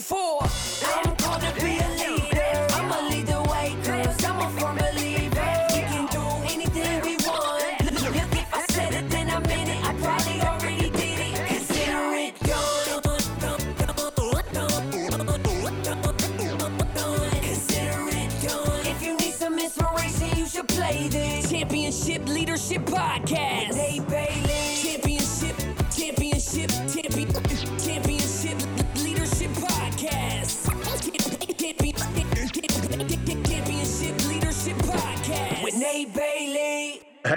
for. I'm to be a leader. I'ma lead the way, cause I'm a firm believer. We can do anything we want. Look, if I said it, then I meant it. I probably already did it. Consider it done. Consider it done. If you need some inspiration, you should play this. Championship Leadership Podcast. With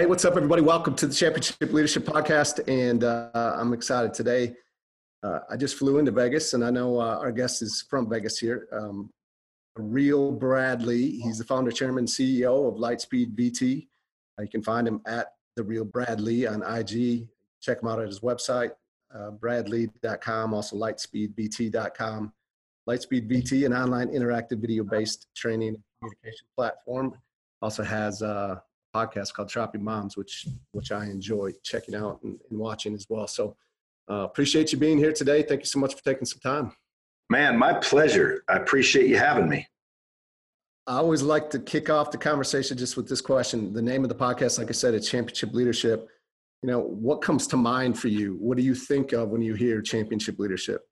Hey, what's up, everybody? Welcome to the Championship Leadership Podcast, and uh, I'm excited today. Uh, I just flew into Vegas, and I know uh, our guest is from Vegas here. Um, Real Bradley. He's the founder, chairman, CEO of Lightspeed VT. Uh, you can find him at the Real Bradley on IG. Check him out at his website, uh, bradley.com, also lightspeedvt.com. Lightspeed VT, an online interactive video-based training and communication platform, also has uh, podcast called Choppy Moms, which which I enjoy checking out and, and watching as well. So uh, appreciate you being here today. Thank you so much for taking some time. Man, my pleasure. I appreciate you having me. I always like to kick off the conversation just with this question. The name of the podcast, like I said, it's Championship Leadership. You know, what comes to mind for you? What do you think of when you hear championship leadership?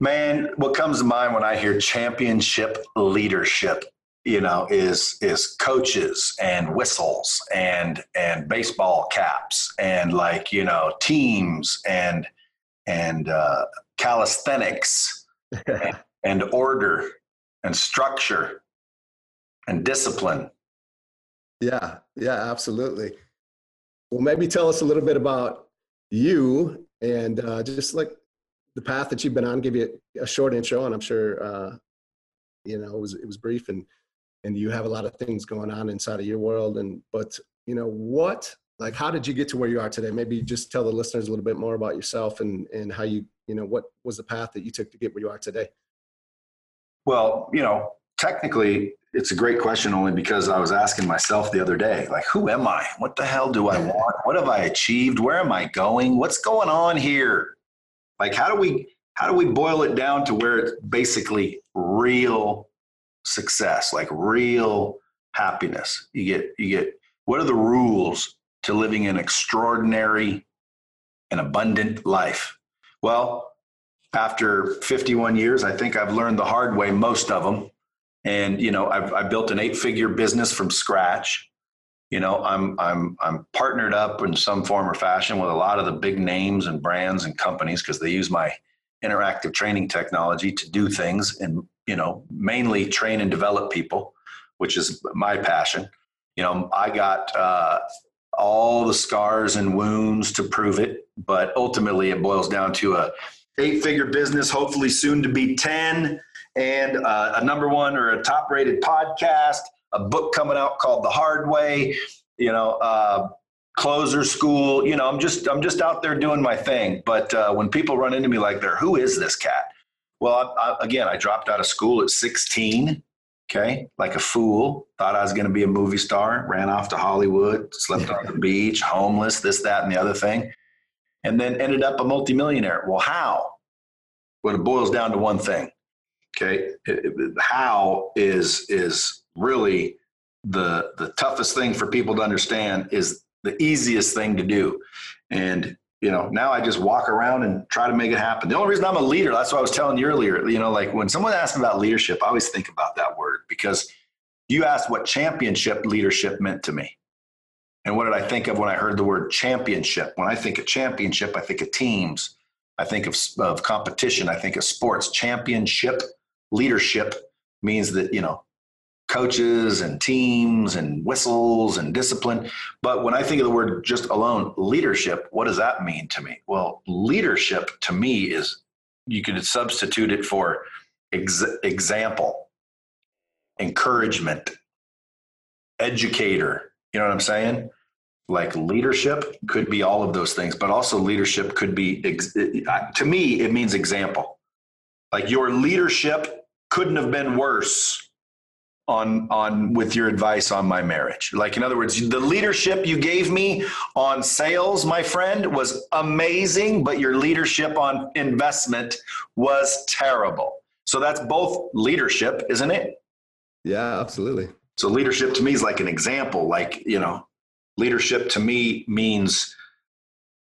Man, what comes to mind when I hear championship leadership, you know, is is coaches and whistles and and baseball caps and like, you know, teams and and uh, calisthenics and, and order and structure and discipline. Yeah, yeah, absolutely. Well, maybe tell us a little bit about you and uh, just like the path that you've been on. Give you a short intro, and I'm sure uh, you know it was it was brief, and and you have a lot of things going on inside of your world. And but you know what, like, how did you get to where you are today? Maybe just tell the listeners a little bit more about yourself and and how you you know what was the path that you took to get where you are today. Well, you know, technically, it's a great question only because I was asking myself the other day, like, who am I? What the hell do I want? What have I achieved? Where am I going? What's going on here? Like, how do we how do we boil it down to where it's basically real success, like real happiness? You get you get what are the rules to living an extraordinary and abundant life? Well, after 51 years, I think I've learned the hard way most of them. And you know, I've I built an eight-figure business from scratch. You know, I'm I'm I'm partnered up in some form or fashion with a lot of the big names and brands and companies because they use my interactive training technology to do things and you know mainly train and develop people, which is my passion. You know, I got uh, all the scars and wounds to prove it, but ultimately it boils down to a eight figure business, hopefully soon to be 10, and uh, a number one or a top rated podcast, a book coming out called The Hard Way, you know, uh, closer school. You know, I'm just, I'm just out there doing my thing. But uh, when people run into me like they're, who is this cat? Well, I, I, again, I dropped out of school at 16. Okay, like a fool, thought I was going to be a movie star, ran off to Hollywood, slept on the beach, homeless, this, that, and the other thing and then ended up a multimillionaire. Well, how? Well, it boils down to one thing. Okay, it, it, how is is really the the toughest thing for people to understand is the easiest thing to do, and you know now I just walk around and try to make it happen. The only reason I'm a leader, that's what I was telling you earlier. You know, like when someone asks about leadership, I always think about that word because you asked what championship leadership meant to me. And what did I think of when I heard the word championship? When I think of championship, I think of teams. I think of, of competition. I think of sports. Championship leadership means that, you know, coaches and teams and whistles and discipline. But when I think of the word just alone, leadership, what does that mean to me? Well, leadership to me is you could substitute it for ex- example, encouragement, educator. You know what I'm saying? Like leadership could be all of those things, but also leadership could be, ex- uh, uh, to me, it means example. Like your leadership couldn't have been worse on on with your advice on my marriage. Like in other words the leadership you gave me on sales my friend was amazing but your leadership on investment was terrible. So that's both leadership isn't it? Yeah absolutely. So leadership to me is like an example like you know leadership to me means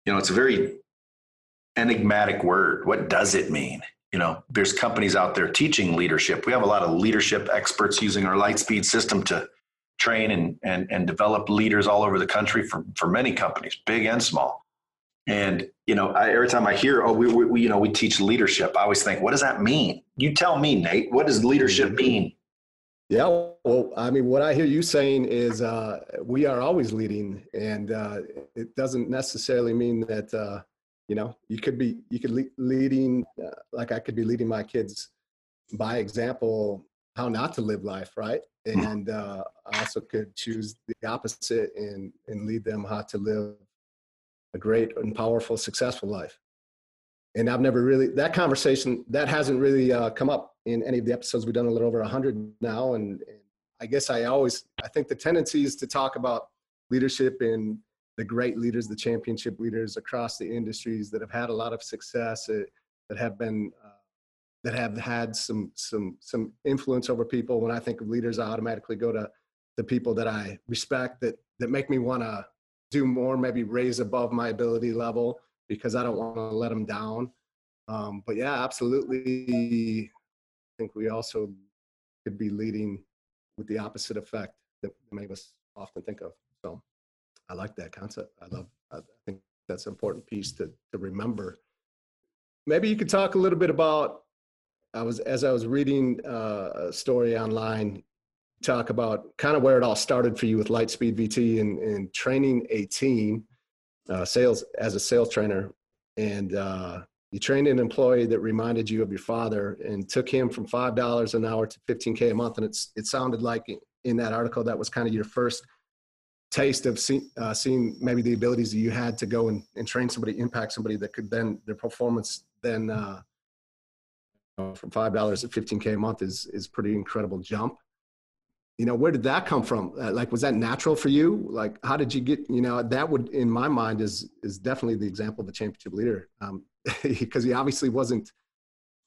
you know it's a very enigmatic word. What does it mean you know there's companies out there teaching leadership. We have a lot of leadership experts using our lightspeed system to train and, and, and develop leaders all over the country for, for many companies big and small. And you know I, every time i hear oh we, we, you know we teach leadership i always think what does that mean? You tell me nate what does leadership mm-hmm. mean? Yeah well i mean what i hear you saying is uh, we are always leading and uh, it doesn't necessarily mean that uh, you know you could be you could le- leading uh, like i could be leading my kids by example how not to live life right? Hmm. and uh, i also could choose the opposite and and lead them how to live a great and powerful successful life. And i've never really that conversation that hasn't really uh, come up in any of the episodes. We've done a little over 100 now and, and i guess i always i think the tendency is to talk about leadership and the great leaders, the championship leaders across the industries that have had a lot of success, uh, that have been uh, that have had some some some influence over people. When I think of leaders, I automatically go to the people that I respect that that make me want to do more, maybe raise above my ability level because I don't want to let them down. Um, but yeah, absolutely. I think we also could be leading with the opposite effect that many of us often think of. I like that concept. I love. I think that's an important piece to to remember. Maybe you could talk a little bit about. I was as I was reading uh, a story online, talk about kind of where it all started for you with Lightspeed VT and, and training a team, uh, sales as a sales trainer, and uh, you trained an employee that reminded you of your father and took him from five dollars an hour to 15k a month, and it's it sounded like in that article that was kind of your first taste of see, uh, seeing maybe the abilities that you had to go and, and train somebody, impact somebody that could then their performance then uh, from five dollars to fifteen k a month is is pretty incredible jump. You know, where did that come from? Uh, like, was that natural for you? Like, how did you get? You know, that would in my mind is is definitely the example of a championship leader because um, he obviously wasn't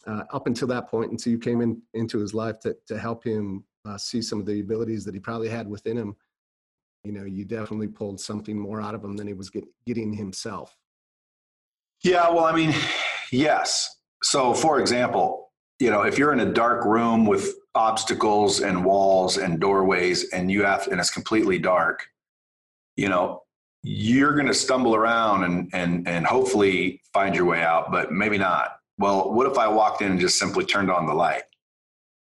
uh, up until that point until you came in into his life to to help him uh, see some of the abilities that he probably had within him you know, you definitely pulled something more out of him than he was get, getting himself. Yeah, well, I mean, yes. So, for example, you know, if you're in a dark room with obstacles and walls and doorways, and you have, and it's completely dark, you know, you're going to stumble around and and and hopefully find your way out, but maybe not. Well, what if I walked in and just simply turned on the light?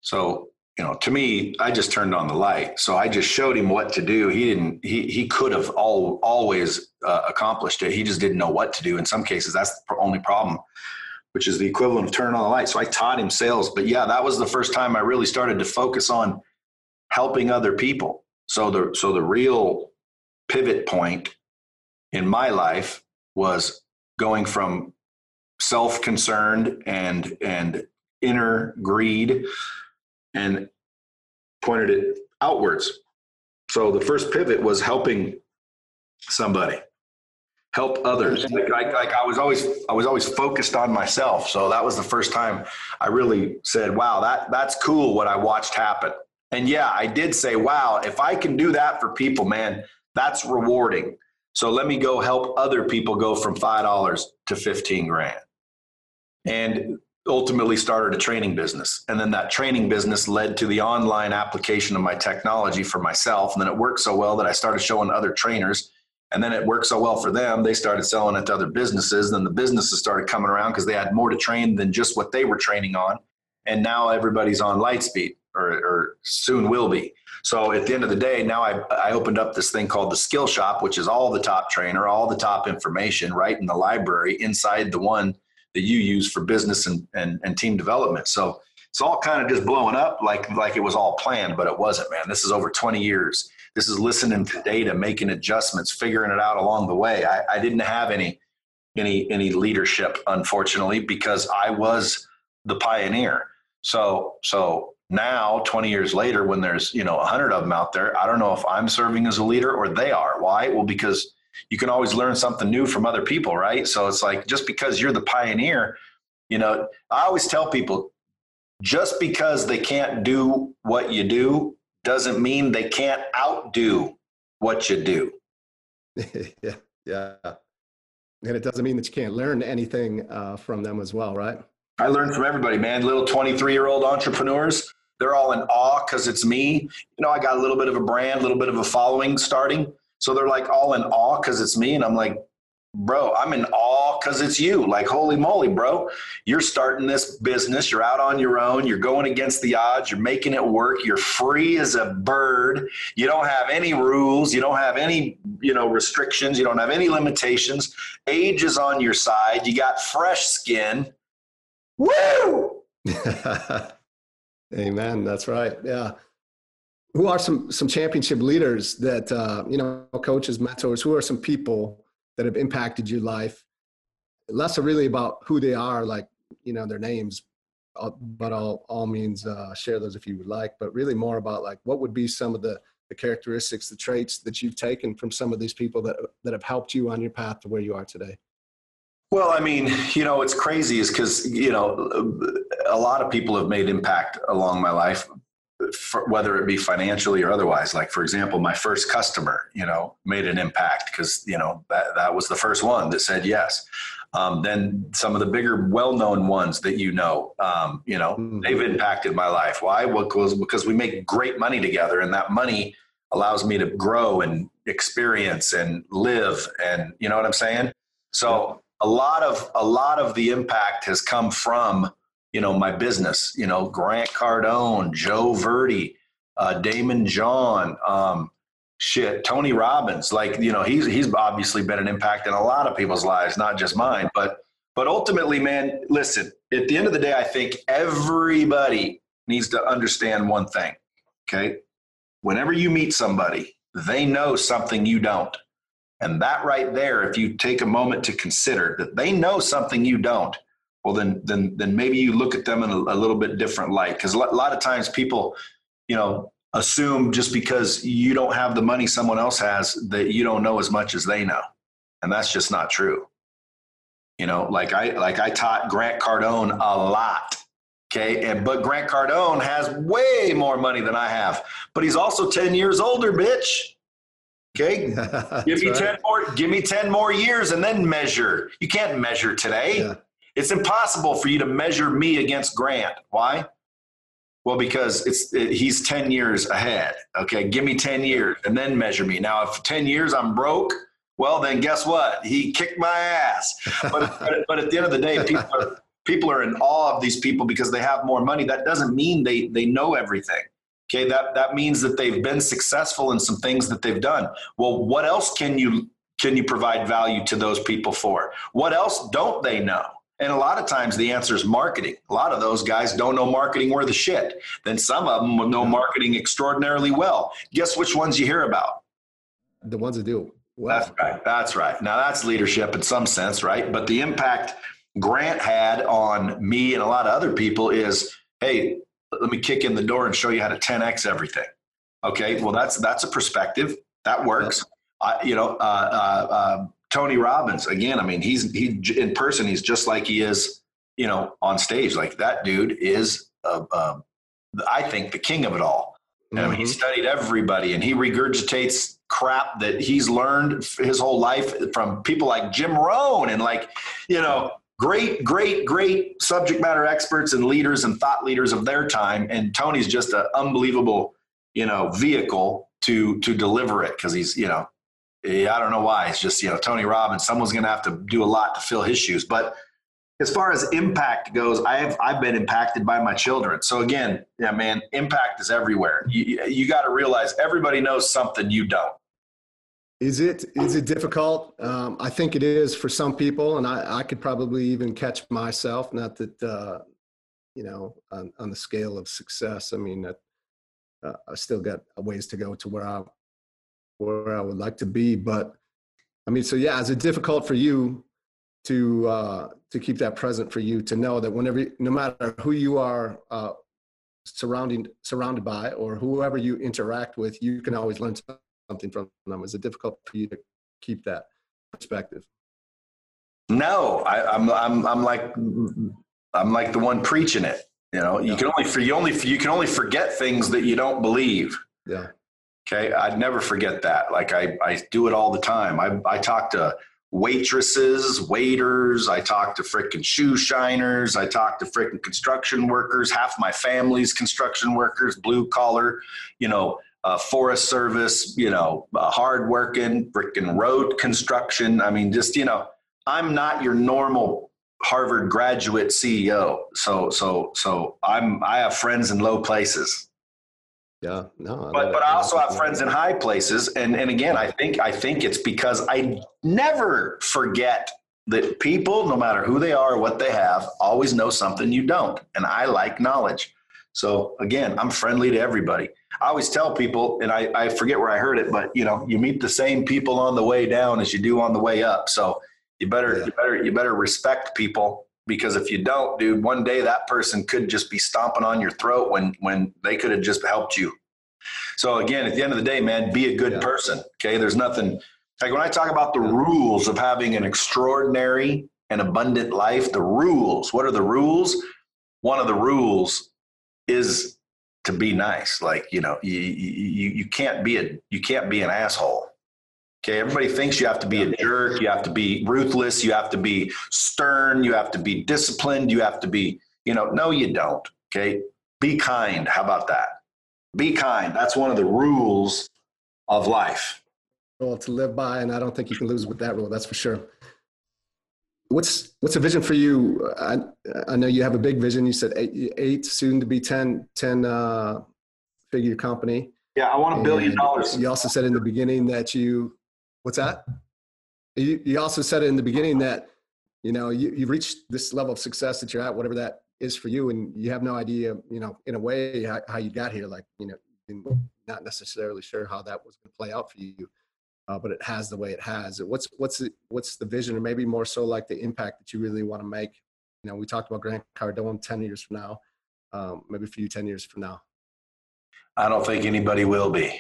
So you know, to me, I just turned on the light. So I just showed him what to do. He didn't, he, he could have all, always uh, accomplished it. He just didn't know what to do. In some cases, that's the only problem, which is the equivalent of turning on the light. So I taught him sales. But yeah, that was the first time I really started to focus on helping other people. So the, so the real pivot point in my life was going from self-concerned and, and inner greed and pointed it outwards. So the first pivot was helping somebody, help others. Like, like, like, I was always, I was always focused on myself. So that was the first time I really said, "Wow, that that's cool." What I watched happen, and yeah, I did say, "Wow, if I can do that for people, man, that's rewarding." So let me go help other people go from five dollars to fifteen grand. And ultimately started a training business. And then that training business led to the online application of my technology for myself. And then it worked so well that I started showing other trainers And then it worked so well for them, they started selling it to other businesses. Then the businesses started coming around because they had more to train than just what they were training on. And now everybody's on Lightspeed or, or soon will be. So at the end of the day, now I, I opened up this thing called the Skill Shop, which is all the top trainer, all the top information right in the library inside the one that you use for business and, and, and team development. So it's all kind of just blowing up like like it was all planned, but it wasn't, man. This is over 20 years this is listening to data, making adjustments, figuring it out along the way. I, I didn't have any any any leadership, unfortunately, because I was the pioneer. So so now 20 years later when there's you know 100 of them out there i don't know if i'm serving as a leader or they are why well because you can always learn something new from other people right so it's like just because you're the pioneer you know i always tell people just because they can't do what you do doesn't mean they can't outdo what you do. yeah, yeah. And it doesn't mean that you can't learn anything uh, from them as well, right? I learn from everybody, man. Little 23 year old entrepreneurs, they're all in awe because it's me. You know, I got a little bit of a brand, a little bit of a following starting. So they're like all in awe because it's me. And I'm like, bro, I'm in awe because it's you. Like, holy moly, bro. You're starting this business. You're out on your own. You're going against the odds. You're making it work. You're free as a bird. You don't have any rules. You don't have any, you know, restrictions. You don't have any limitations. Age is on your side. You got fresh skin. Woo! Amen. That's right. Yeah. Who are some some championship leaders that uh, you know, coaches, mentors? Who are some people that have impacted your life less really about who they are like you know their names uh, but all all means uh, share those if you would like but really more about like what would be some of the the characteristics the traits that you've taken from some of these people that that have helped you on your path to where you are today well i mean you know it's crazy is because you know a lot of people have made impact along my life whether it be financially or otherwise. Like for example, my first customer, you know, made an impact because you know that that was the first one that said yes. Um, then some of the bigger, well-known ones that you know, um, you know, mm-hmm. they've impacted my life. Why? Because because we make great money together, and that money allows me to grow and experience and live, and you know what I'm saying. So a lot of a lot of the impact has come from you know, my business, you know, Grant Cardone, Joe Verde, uh, Daymond John, um, shit, Tony Robbins. Like, you know, he's, he's obviously been an impact in a lot of people's lives, not just mine. But, but ultimately, man, listen, at the end of the day, I think everybody needs to understand one thing. Okay. Whenever you meet somebody, they know something you don't. And that right there, if you take a moment to consider that they know something you don't, well then then then maybe you look at them in a, a little bit different light. Because a lot of times people you know assume just because you don't have the money someone else has that you don't know as much as they know. And that's just not true. You know like i like i taught grant cardone a lot okay? And but grant cardone has way more money than i have. But he's also 10 years older bitch okay? Give me right. 10 more give me 10 more years and then measure. You can't measure today. Yeah. It's impossible for you to measure me against Grant. Why? Well, because it's it, he's 10 years ahead. Okay, give me 10 years and then measure me. Now, if 10 years I'm broke, well, then guess what? He kicked my ass. But, but, but at the end of the day, people are, people are in awe of these people because they have more money. That doesn't mean they, they know everything. Okay, that, that means that they've been successful in some things that they've done. Well, what else can you can you provide value to those people for? What else don't they know? And a lot of times the answer is marketing. A lot of those guys don't know marketing worth a shit. Then some of them will know marketing extraordinarily well. Guess which ones you hear about? The ones that do. Well. That's right. That's right. Now that's leadership in some sense, right? But the impact Grant had on me and a lot of other people is, hey, let me kick in the door and show you how to 10x everything. Okay, well that's that's a perspective that works. I, you know, uh, uh, uh, Tony Robbins again. I mean, he's he in person. He's just like he is, you know, on stage. Like that dude is, uh, uh, I think, the king of it all. Mm-hmm. I mean, he mm-hmm. studied everybody, and he regurgitates crap that he's learned his whole life from people like Jim Rohn and like, you know, great, great, great subject matter experts and leaders and thought leaders of their time. And Tony's just an unbelievable, you know, vehicle to to deliver it because he's, you know, I don't know why. It's just, you know, Tony Robbins, someone's going to have to do a lot to fill his shoes. But as far as impact goes, I've, I've been impacted by my children. So again, yeah, man, impact is everywhere. You, you got to realize everybody knows something you don't. Is it is it difficult? Um, I think it is for some people, and I, I could probably even catch myself. Not that uh, you know, on, on the scale of success. I mean, uh, I still got a ways to go to where I where I would like to be. But I mean, so yeah, is it difficult for you to uh, to keep that present for you to know that whenever, no matter who you are uh, surrounding surrounded by or whoever you interact with, you can always learn something from them. Is it difficult for you to keep that perspective? No, I, I'm I'm I'm like I'm like the one preaching it. You know, you yeah. can only you only you can only forget things that you don't believe. Yeah. Okay, I'd never forget that. Like I I do it all the time. I I talk to waitresses, waiters. I talk to freaking shoe shiners. I talk to freaking construction workers. Half my family's construction workers, blue collar. You know, uh, Forest Service. You know, uh, hard working, freaking road construction. I mean, just you know, I'm not your normal Harvard graduate CEO. So so so I'm I have friends in low places. Yeah, no. But but I also have friends in high places, and and again, I think I think it's because I never forget that people, no matter who they are or what they have, always know something you don't, and I like knowledge. So again, I'm friendly to everybody. I always tell people, and I, I forget where I heard it, but you know, you meet the same people on the way down as you do on the way up. So you better, yeah. you better, you better respect people because if you don't, dude, one day that person could just be stomping on your throat when when they could have just helped you. So again, at the end of the day, man, be a good yeah. person. Okay, there's nothing like when I talk about the rules of having an extraordinary and abundant life. The rules. What are the rules? One of the rules is to be nice. Like you know, you you you can't be a you can't be an asshole. Okay, everybody thinks you have to be a jerk, you have to be ruthless, you have to be stern, you have to be disciplined, you have to be, you know, no, you don't. Okay, be kind. How about that? Be kind. That's one of the rules of life. Well, to live by, and I don't think you can lose with that rule. That's for sure. What's what's a vision for you? I, I know you have a big vision. You said eight, eight soon to be 10, 10 uh, figure company. Yeah, I want a billion dollars. You also said in the beginning that you What's that? You, you also said it in the beginning that, you know, you, you've reached this level of success that you're at, whatever that is for you. And you have no idea, you know, in a way how, how you got here. Like, you know, not necessarily sure how that was going to play out for you. Uh, but it has the way it has. What's what's the, what's the vision, or maybe more so like the impact that you really want to make? You know, we talked about Grant Cardone ten years from now, um, maybe for you ten years from now. I don't think anybody will be.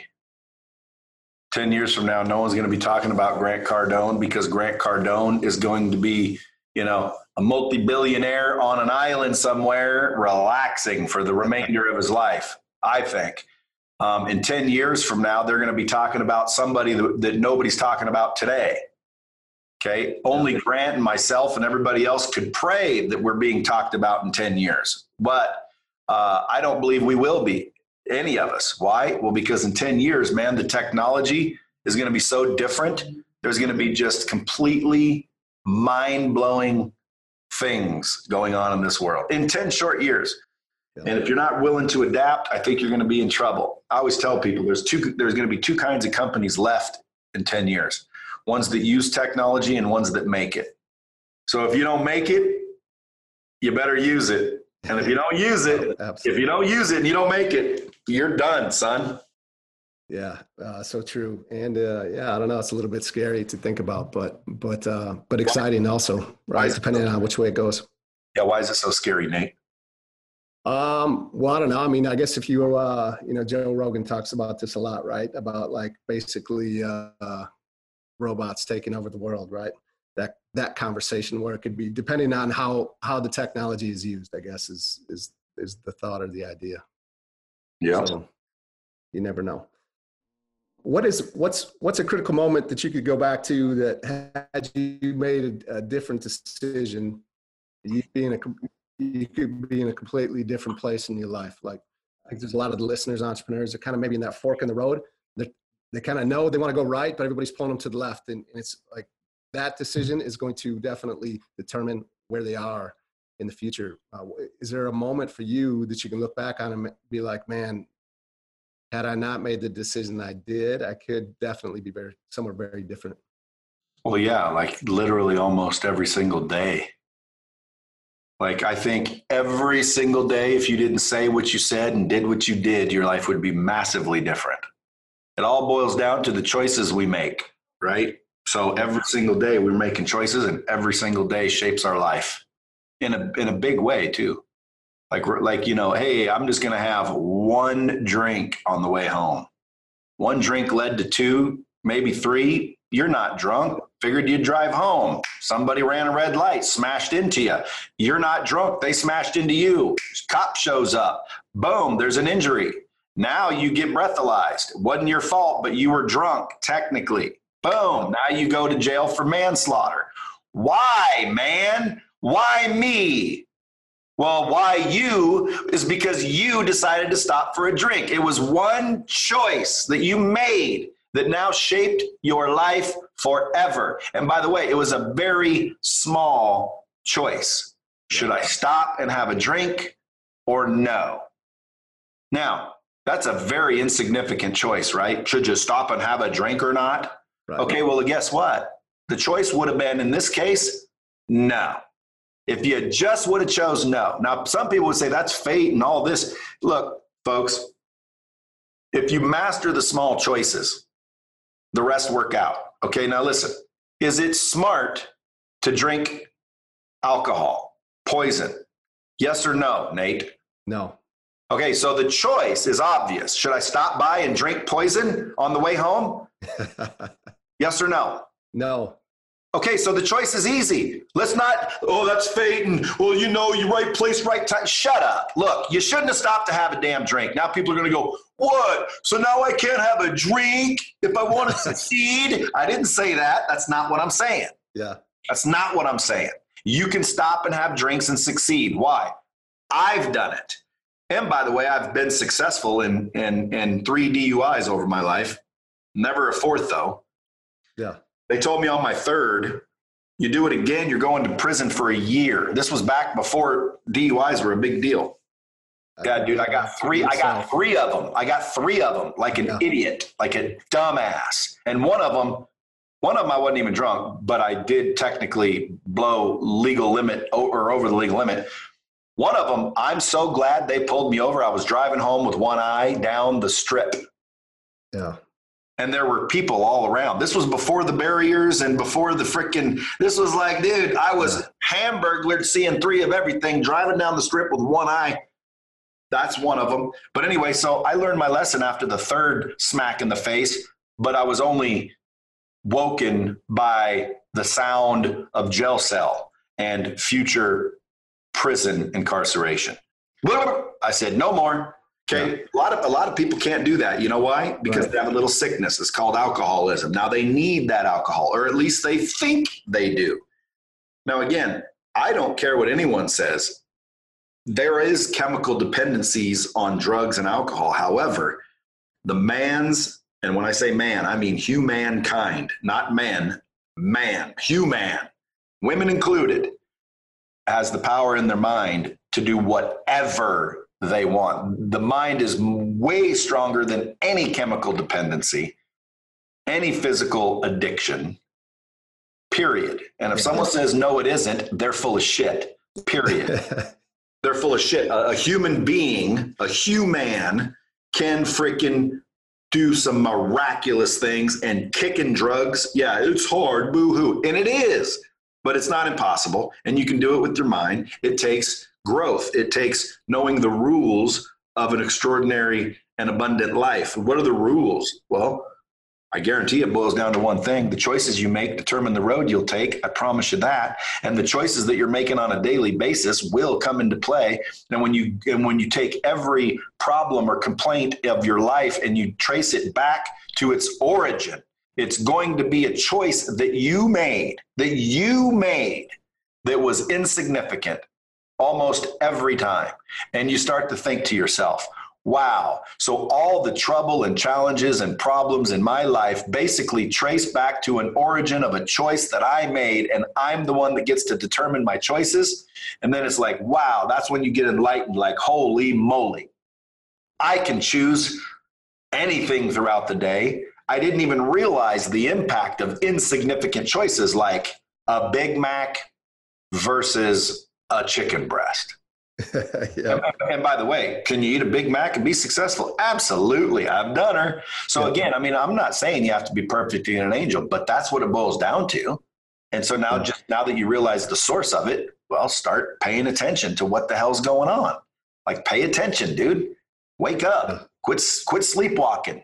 10 years from now, no one's going to be talking about Grant Cardone because Grant Cardone is going to be, you know, a multi billionaire on an island somewhere relaxing for the remainder of his life, I think. Um, in 10 years from now, they're going to be talking about somebody that, that nobody's talking about today. Okay. Only Grant and myself and everybody else could pray that we're being talked about in 10 years. But uh, I don't believe we will be any of us. Why? Well, because in 10 years, man, the technology is going to be so different. There's going to be just completely mind blowing things going on in this world in 10 short years. And if you're not willing to adapt, I think you're going to be in trouble. I always tell people there's two there's going to be two kinds of companies left in 10 years. Ones that use technology and ones that make it. So if you don't make it, you better use it. And if you don't use it, Absolutely. if you don't use it and you don't make it, you're done, son. Yeah, uh, so true. And uh, yeah, I don't know. It's a little bit scary to think about, but but uh, but exciting also, right? Depending on which way it goes. Yeah, why is it so scary, Nate? Um, well, I don't know. I mean, I guess if you, uh, you know, Joe Rogan talks about this a lot, right? About like basically uh, robots taking over the world, right? That that conversation where it could be depending on how how the technology is used. I guess is is is the thought or the idea. Yeah. So you never know. What is what's what's a critical moment that you could go back to that had you made a, a different decision, you be in a you could be in a completely different place in your life. Like think there's a lot of the listeners, entrepreneurs, are kind of maybe in that fork in the road. They're, they kind of know they want to go right, but everybody's pulling them to the left. And, and it's like that decision is going to definitely determine where they are in the future. Uh, is there a moment for you that you can look back on and be like, man, had I not made the decision I did, I could definitely be very somewhere very different. Well, yeah, like literally almost every single day. Like I think every single day, if you didn't say what you said and did what you did, your life would be massively different. It all boils down to the choices we make, right? So every single day we're making choices, and every single day shapes our life in a in a big way too. Like like you know, hey, I'm just gonna have one drink on the way home. One drink led to two, maybe three. You're not drunk. Figured you'd drive home. Somebody ran a red light, smashed into you. You're not drunk. They smashed into you. Cop shows up. Boom, there's an injury. Now you get breathalyzed. Wasn't your fault, but you were drunk, technically. Boom, now you go to jail for manslaughter. Why, man? Why me? Well, why you is because you decided to stop for a drink. It was one choice that you made that now shaped your life forever. And by the way, it was a very small choice. Should I stop and have a drink or no? Now, that's a very insignificant choice, right? Should you stop and have a drink or not? Right. Okay, well, guess what? The choice would have been in this case, no. If you just would have chose no. Now, some people would say that's fate and all this. Look, folks, if you master the small choices, the rest work out. Okay, now listen. Is it smart to drink alcohol, poison? Yes or no, Nate? No. Okay, so the choice is obvious. Should I stop by and drink poison on the way home? yes or no? No. Okay, so the choice is easy. Let's not, oh, that's fate, and well, you know, you right place, right time. Shut up. Look, you shouldn't have stopped to have a damn drink. Now people are gonna go, what? So now I can't have a drink if I want to succeed? I didn't say that. That's not what I'm saying. Yeah. That's not what I'm saying. You can stop and have drinks and succeed. Why? I've done it. And by the way, I've been successful in in in three DUIs over my life. Never a fourth though. Yeah. They told me on my third, you do it again, you're going to prison for a year. This was back before DUIs were a big deal. Uh, God, dude, I got three. I got three of them. I got three of them, like an yeah. idiot, like a dumbass. And one of them, one of them, I wasn't even drunk, but I did technically blow legal limit or over the legal limit. One of them, I'm so glad they pulled me over. I was driving home with one eye down the strip. Yeah and there were people all around. This was before the barriers and before the freaking. This was like, dude, I was hamburglared, seeing three of everything, driving down the strip with one eye. That's one of them. But anyway, so I learned my lesson after the third smack in the face, but I was only woken by the sound of jail cell and future prison incarceration. I said, no more. Okay, a lot of a lot of people can't do that. You know why? Because right. they have a little sickness. It's called alcoholism. Now they need that alcohol, or at least they think they do. Now again, I don't care what anyone says. There is chemical dependencies on drugs and alcohol. However, the man's and when I say man, I mean humankind, not men, man, human, women included, has the power in their mind to do whatever they want. The mind is way stronger than any chemical dependency, any physical addiction, period. And if someone says, no, it isn't, they're full of shit, period. they're full of shit. A, a human being, a human, can freaking do some miraculous things and kicking drugs. Yeah, it's hard, boo hoo. And it is, but it's not impossible. And you can do it with your mind. It takes growth. It takes knowing the rules of an extraordinary and abundant life. What are the rules? Well, I guarantee it boils down to one thing. The choices you make determine the road you'll take. I promise you that. And the choices that you're making on a daily basis will come into play. And when you and when you take every problem or complaint of your life and you trace it back to its origin, it's going to be a choice that you made, that you made that was insignificant almost every time. And you start to think to yourself, wow. So all the trouble and challenges and problems in my life basically trace back to an origin of a choice that I made, and I'm the one that gets to determine my choices. And then it's like, wow, that's when you get enlightened, like, holy moly. I can choose anything throughout the day. I didn't even realize the impact of insignificant choices like a Big Mac versus a chicken breast. yeah. And by the way, can you eat a Big Mac and be successful? Absolutely. I've done her. So yeah. again, I mean, I'm not saying you have to be perfect and an angel, but that's what it boils down to. And so now, yeah. just now that you realize the source of it, well, start paying attention to what the hell's going on. Like, pay attention, dude. Wake up. Quit, quit sleepwalking.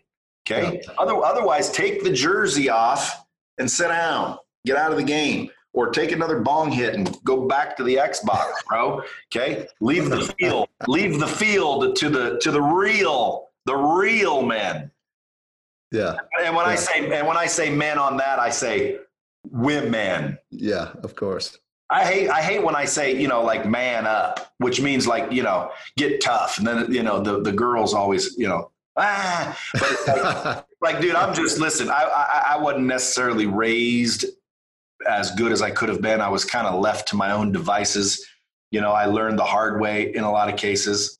Okay. Other, otherwise, take the jersey off and sit down. Get out of the game or take another bong hit and go back to the Xbox, bro. Okay, leave the field, leave the field to the to the real, the real men. Yeah. And when yeah. I say and when I say men on that, I say women. Yeah, of course. I hate I hate when I say you know like man up, which means like you know get tough, and then you know the the girls always you know ah, but like, like dude, I'm just listen. I, I I wasn't necessarily raised as good as I could have been. I was kind of left to my own devices. You know, I learned the hard way in a lot of cases.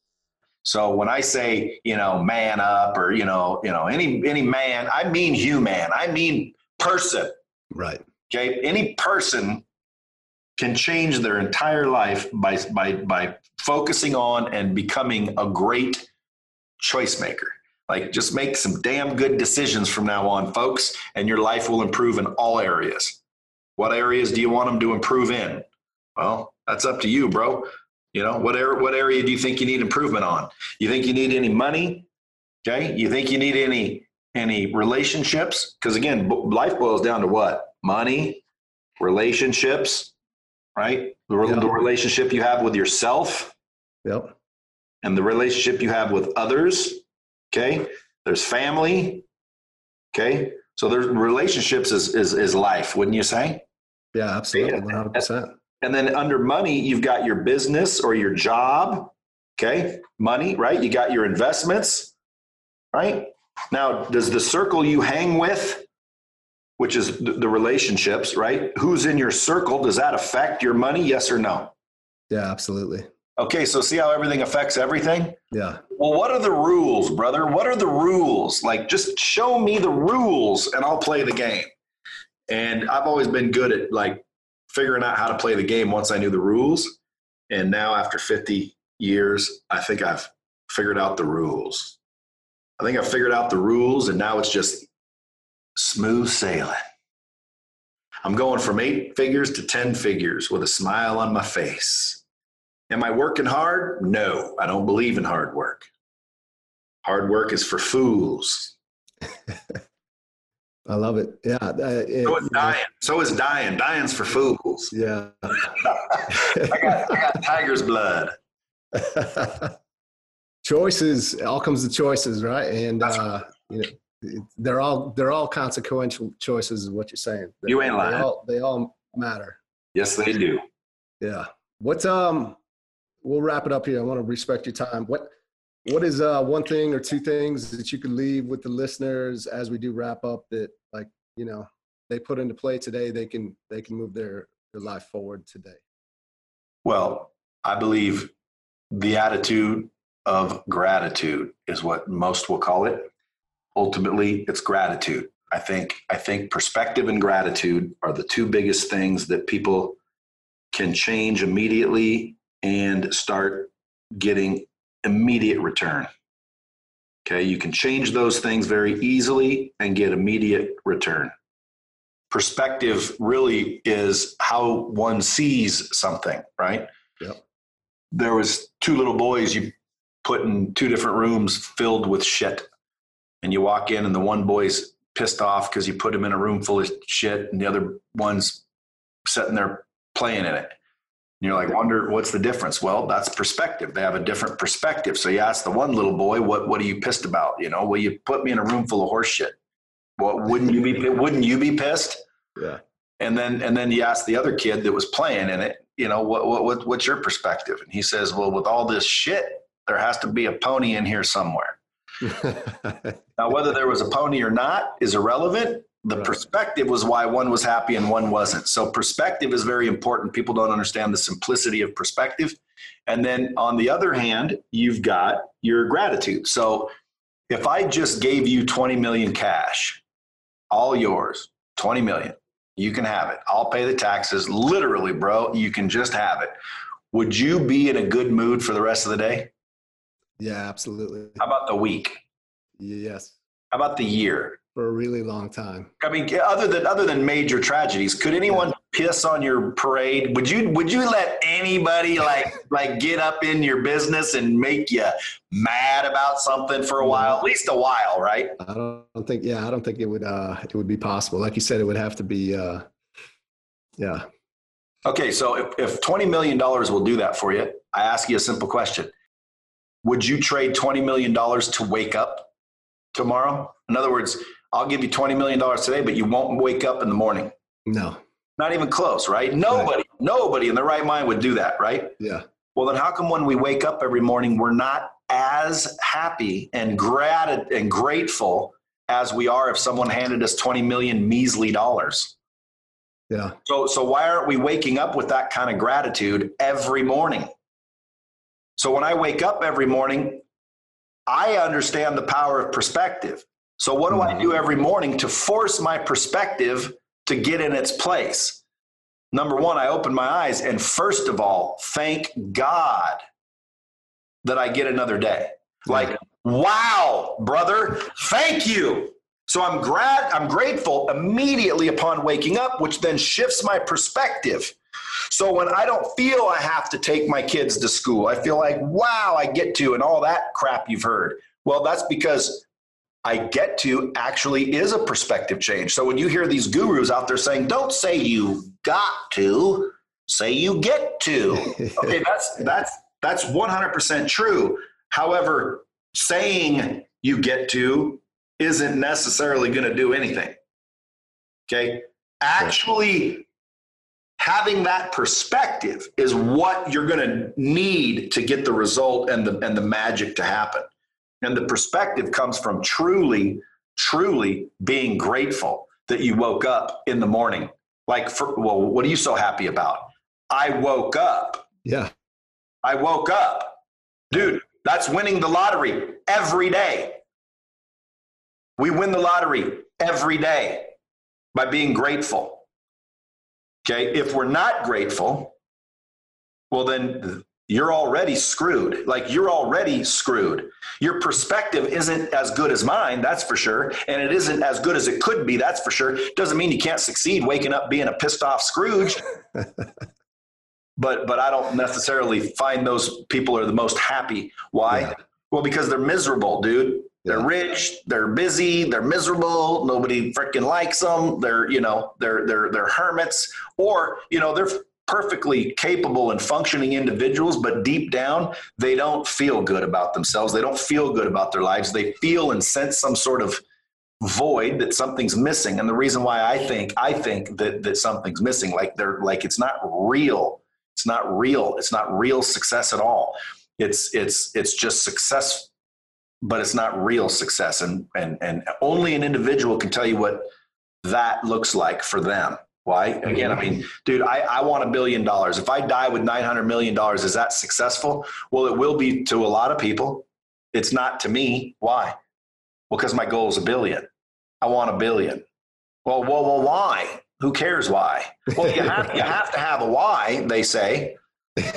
So when I say, you know, man up or, you know, you know, any any man, I mean human. I mean person. Right. Okay. Any person can change their entire life by by by focusing on and becoming a great choice maker. Like just make some damn good decisions from now on, folks, and your life will improve in all areas. What areas do you want them to improve in? Well, that's up to you, bro. You know, what, area, what area do you think you need improvement on? You think you need any money? Okay. You think you need any any relationships? Because again, life boils down to what? Money, relationships, right? The, yep. the relationship you have with yourself. Yep. And the relationship you have with others. Okay. There's family. Okay. So there's relationships is, is, is life, wouldn't you say? Yeah, absolutely. 100%. And then under money, you've got your business or your job. Okay. Money, right? You got your investments, right? Now, does the circle you hang with, which is the relationships, right? Who's in your circle? Does that affect your money? Yes or no? Yeah, absolutely. Okay, so see how everything affects everything? Yeah. Well, what are the rules, brother? What are the rules? Like, just show me the rules and I'll play the game. And I've always been good at like figuring out how to play the game once I knew the rules. And now, after 50 years, I think I've figured out the rules. I think I've figured out the rules, and now it's just smooth sailing. I'm going from eight figures to 10 figures with a smile on my face. Am I working hard? No, I don't believe in hard work. Hard work is for fools. I love it. Yeah. Uh, it, so is dying. So is dying. Dying's for fools. Yeah. I, got, I got tiger's blood. choices. All comes to choices, right? And uh, you know, they're all they're all consequential choices. Is what you're saying? They, you ain't lying. They all, they all matter. Yes, they do. Yeah. What's um we'll wrap it up here. I want to respect your time. What what is uh, one thing or two things that you could leave with the listeners as we do wrap up that like you know they put into play today they can they can move their their life forward today well i believe the attitude of gratitude is what most will call it ultimately it's gratitude i think i think perspective and gratitude are the two biggest things that people can change immediately and start getting immediate return. Okay, you can change those things very easily and get immediate return. Perspective really is how one sees something, right? Yep. There was two little boys you put in two different rooms filled with shit. And you walk in and the one boy's pissed off because you put him in a room full of shit and the other one's sitting there playing in it you're like, wonder what's the difference? Well, that's perspective. They have a different perspective. So you ask the one little boy, what what are you pissed about? You know, well, you put me in a room full of horse shit. Well, wouldn't you be wouldn't you be pissed? Yeah. And then and then you ask the other kid that was playing in it, you know, what what, what what's your perspective? And he says, well, with all this shit There has to be a pony in here somewhere. now, whether there was a pony or not is irrelevant. The perspective was why one was happy and one wasn't. So, perspective is very important. People don't understand the simplicity of perspective. And then on the other hand, you've got your gratitude. So, if I just gave you 20 million cash, all yours, 20 million, you can have it. I'll pay the taxes. Literally, bro, you can just have it. Would you be in a good mood for the rest of the day? Yeah, absolutely. How about the week? Yes. How about the year? For a really long time. I mean, other than other than major tragedies, could anyone yeah. piss on your parade? Would you would you let anybody like like get up in your business and make you mad about something for a while? At least a while, right? I don't think. Yeah, I don't think it would. Uh, it would be possible. Like you said, it would have to be. Uh, yeah. Okay, so if, if twenty million dollars will do that for you, I ask you a simple question: Would you trade twenty million dollars to wake up tomorrow? In other words, I'll give you $20 million today, but you won't wake up in the morning. No. Not even close, right? Nobody, right. nobody in the right mind would do that, right? Yeah. Well, then how come when we wake up every morning, we're not as happy and grat- and grateful as we are if someone handed us 20 million measly dollars? Yeah. So, so why aren't we waking up with that kind of gratitude every morning? So when I wake up every morning, I understand the power of perspective. So, what do I do mm-hmm. every morning to force my perspective to get in its place? Number one, I open my eyes and first of all, thank God that I get another day. Like, wow, brother, thank you. So I'm glad, I'm grateful immediately upon waking up, which then shifts my perspective. So when I don't feel I have to take my kids to school, I feel like, wow, I get to, and all that crap you've heard. Well, that's because I get to actually is a perspective change. So when you hear these gurus out there saying, don't say you got to, say you get to. Okay, that's that's that's 100% true. However, saying you get to isn't necessarily going to do anything. Okay? Actually having that perspective is what you're going to need to get the result and the and the magic to happen. And the perspective comes from truly, truly being grateful that you woke up in the morning. Like, for, well, what are you so happy about? I woke up. Yeah. I woke up. Dude, that's winning the lottery every day. We win the lottery every day by being grateful. Okay. If we're not grateful, well, then you're already screwed. Like you're already screwed. Your perspective isn't as good as mine, that's for sure. And it isn't as good as it could be, that's for sure. Doesn't mean you can't succeed waking up being a pissed off Scrooge. but but I don't necessarily find those people are the most happy. Why? Yeah. Well, because they're miserable, dude. They're yeah. rich, they're busy, they're miserable, nobody freaking likes them. They're, you know, they're they're they're hermits or, you know, they're perfectly capable and functioning individuals, but deep down, they don't feel good about themselves. They don't feel good about their lives. They feel and sense some sort of void that something's missing. And the reason why I think I think that that something's missing, like they're like it's not real. It's not real. It's not real success at all. It's it's it's just success, but it's not real success. And and and only an individual can tell you what that looks like for them. Why? Again, I mean, dude, I, I want a billion dollars. If I die with $900 million, is that successful? Well, it will be to a lot of people. It's not to me. Why? Well, because my goal is a billion. I want a billion. Well, well, well, why? Who cares why? Well, you have, you have to have a why, they say.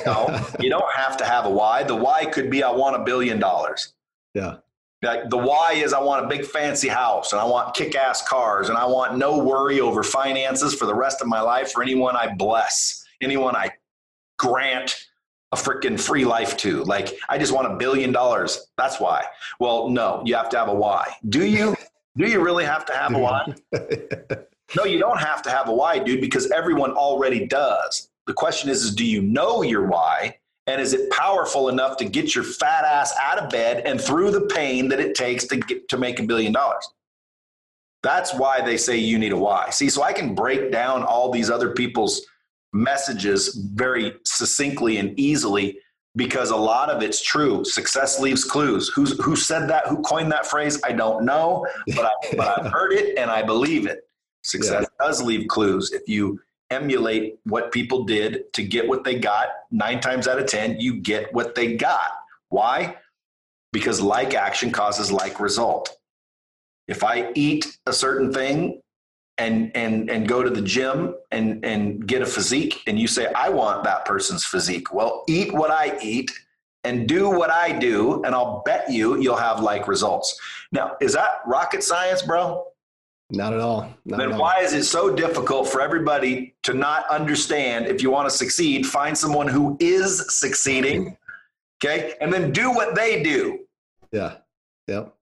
No, you don't have to have a why. The why could be I want a billion dollars. Yeah. Like the why is I want a big fancy house and I want kick ass cars and I want no worry over finances for the rest of my life for anyone I bless, anyone I grant a freaking free life to. Like I just want a billion dollars. That's why. Well, no, you have to have a why. Do you? Do you really have to have a why? no, you don't have to have a why, dude, because everyone already does. The question is, is do you know your why? And is it powerful enough to get your fat ass out of bed and through the pain that it takes to get to make a billion dollars? That's why they say you need a why. See, so I can break down all these other people's messages very succinctly and easily because a lot of it's true. Success leaves clues. Who's, who said that? Who coined that phrase? I don't know, but, I, but I've heard it and I believe it. Success yeah. does leave clues. If you emulate what people did to get what they got, nine times out of 10, you get what they got. Why? Because like action causes like result. If I eat a certain thing and and and go to the gym and and get a physique and you say I want that person's physique. Well, eat what I eat and do what I do and I'll bet you you'll have like results. Now, is that rocket science, bro? Not at all. Not then at all. why is it so difficult for everybody to not understand if you want to succeed, find someone who is succeeding, okay? And then do what they do. Yeah. Yep.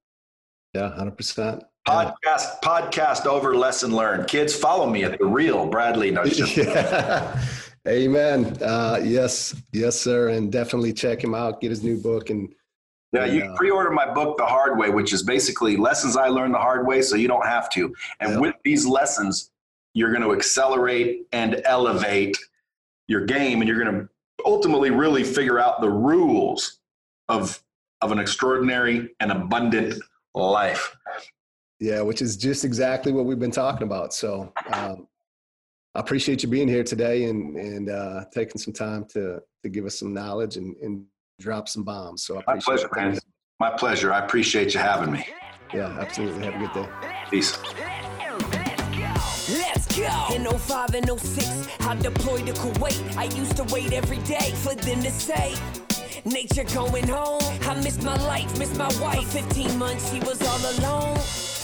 Yeah, 100%. Podcast, podcast over lesson learned. Kids, follow me at the real Bradley. No, yeah. Amen. Uh, yes, yes, sir. And definitely check him out. Get his new book and yeah, you pre-order my book, The Hard Way, which is basically lessons I learned the hard way, so you don't have to. And yeah. with these lessons, you're going to accelerate and elevate your game, and you're going to ultimately really figure out the rules of of an extraordinary and abundant life. Yeah, which is just exactly what we've been talking about. So um, I appreciate you being here today and and uh, taking some time to to give us some knowledge and, and drop some bombs. So my pleasure, man. My pleasure. I appreciate you having me. Yeah, absolutely. Have a good day. Peace. Let's go. In 05 and 06, I deployed to Kuwait. I used to wait every day for them to say, Nature going home. I missed my life, missed my wife. 15 months, she was all alone.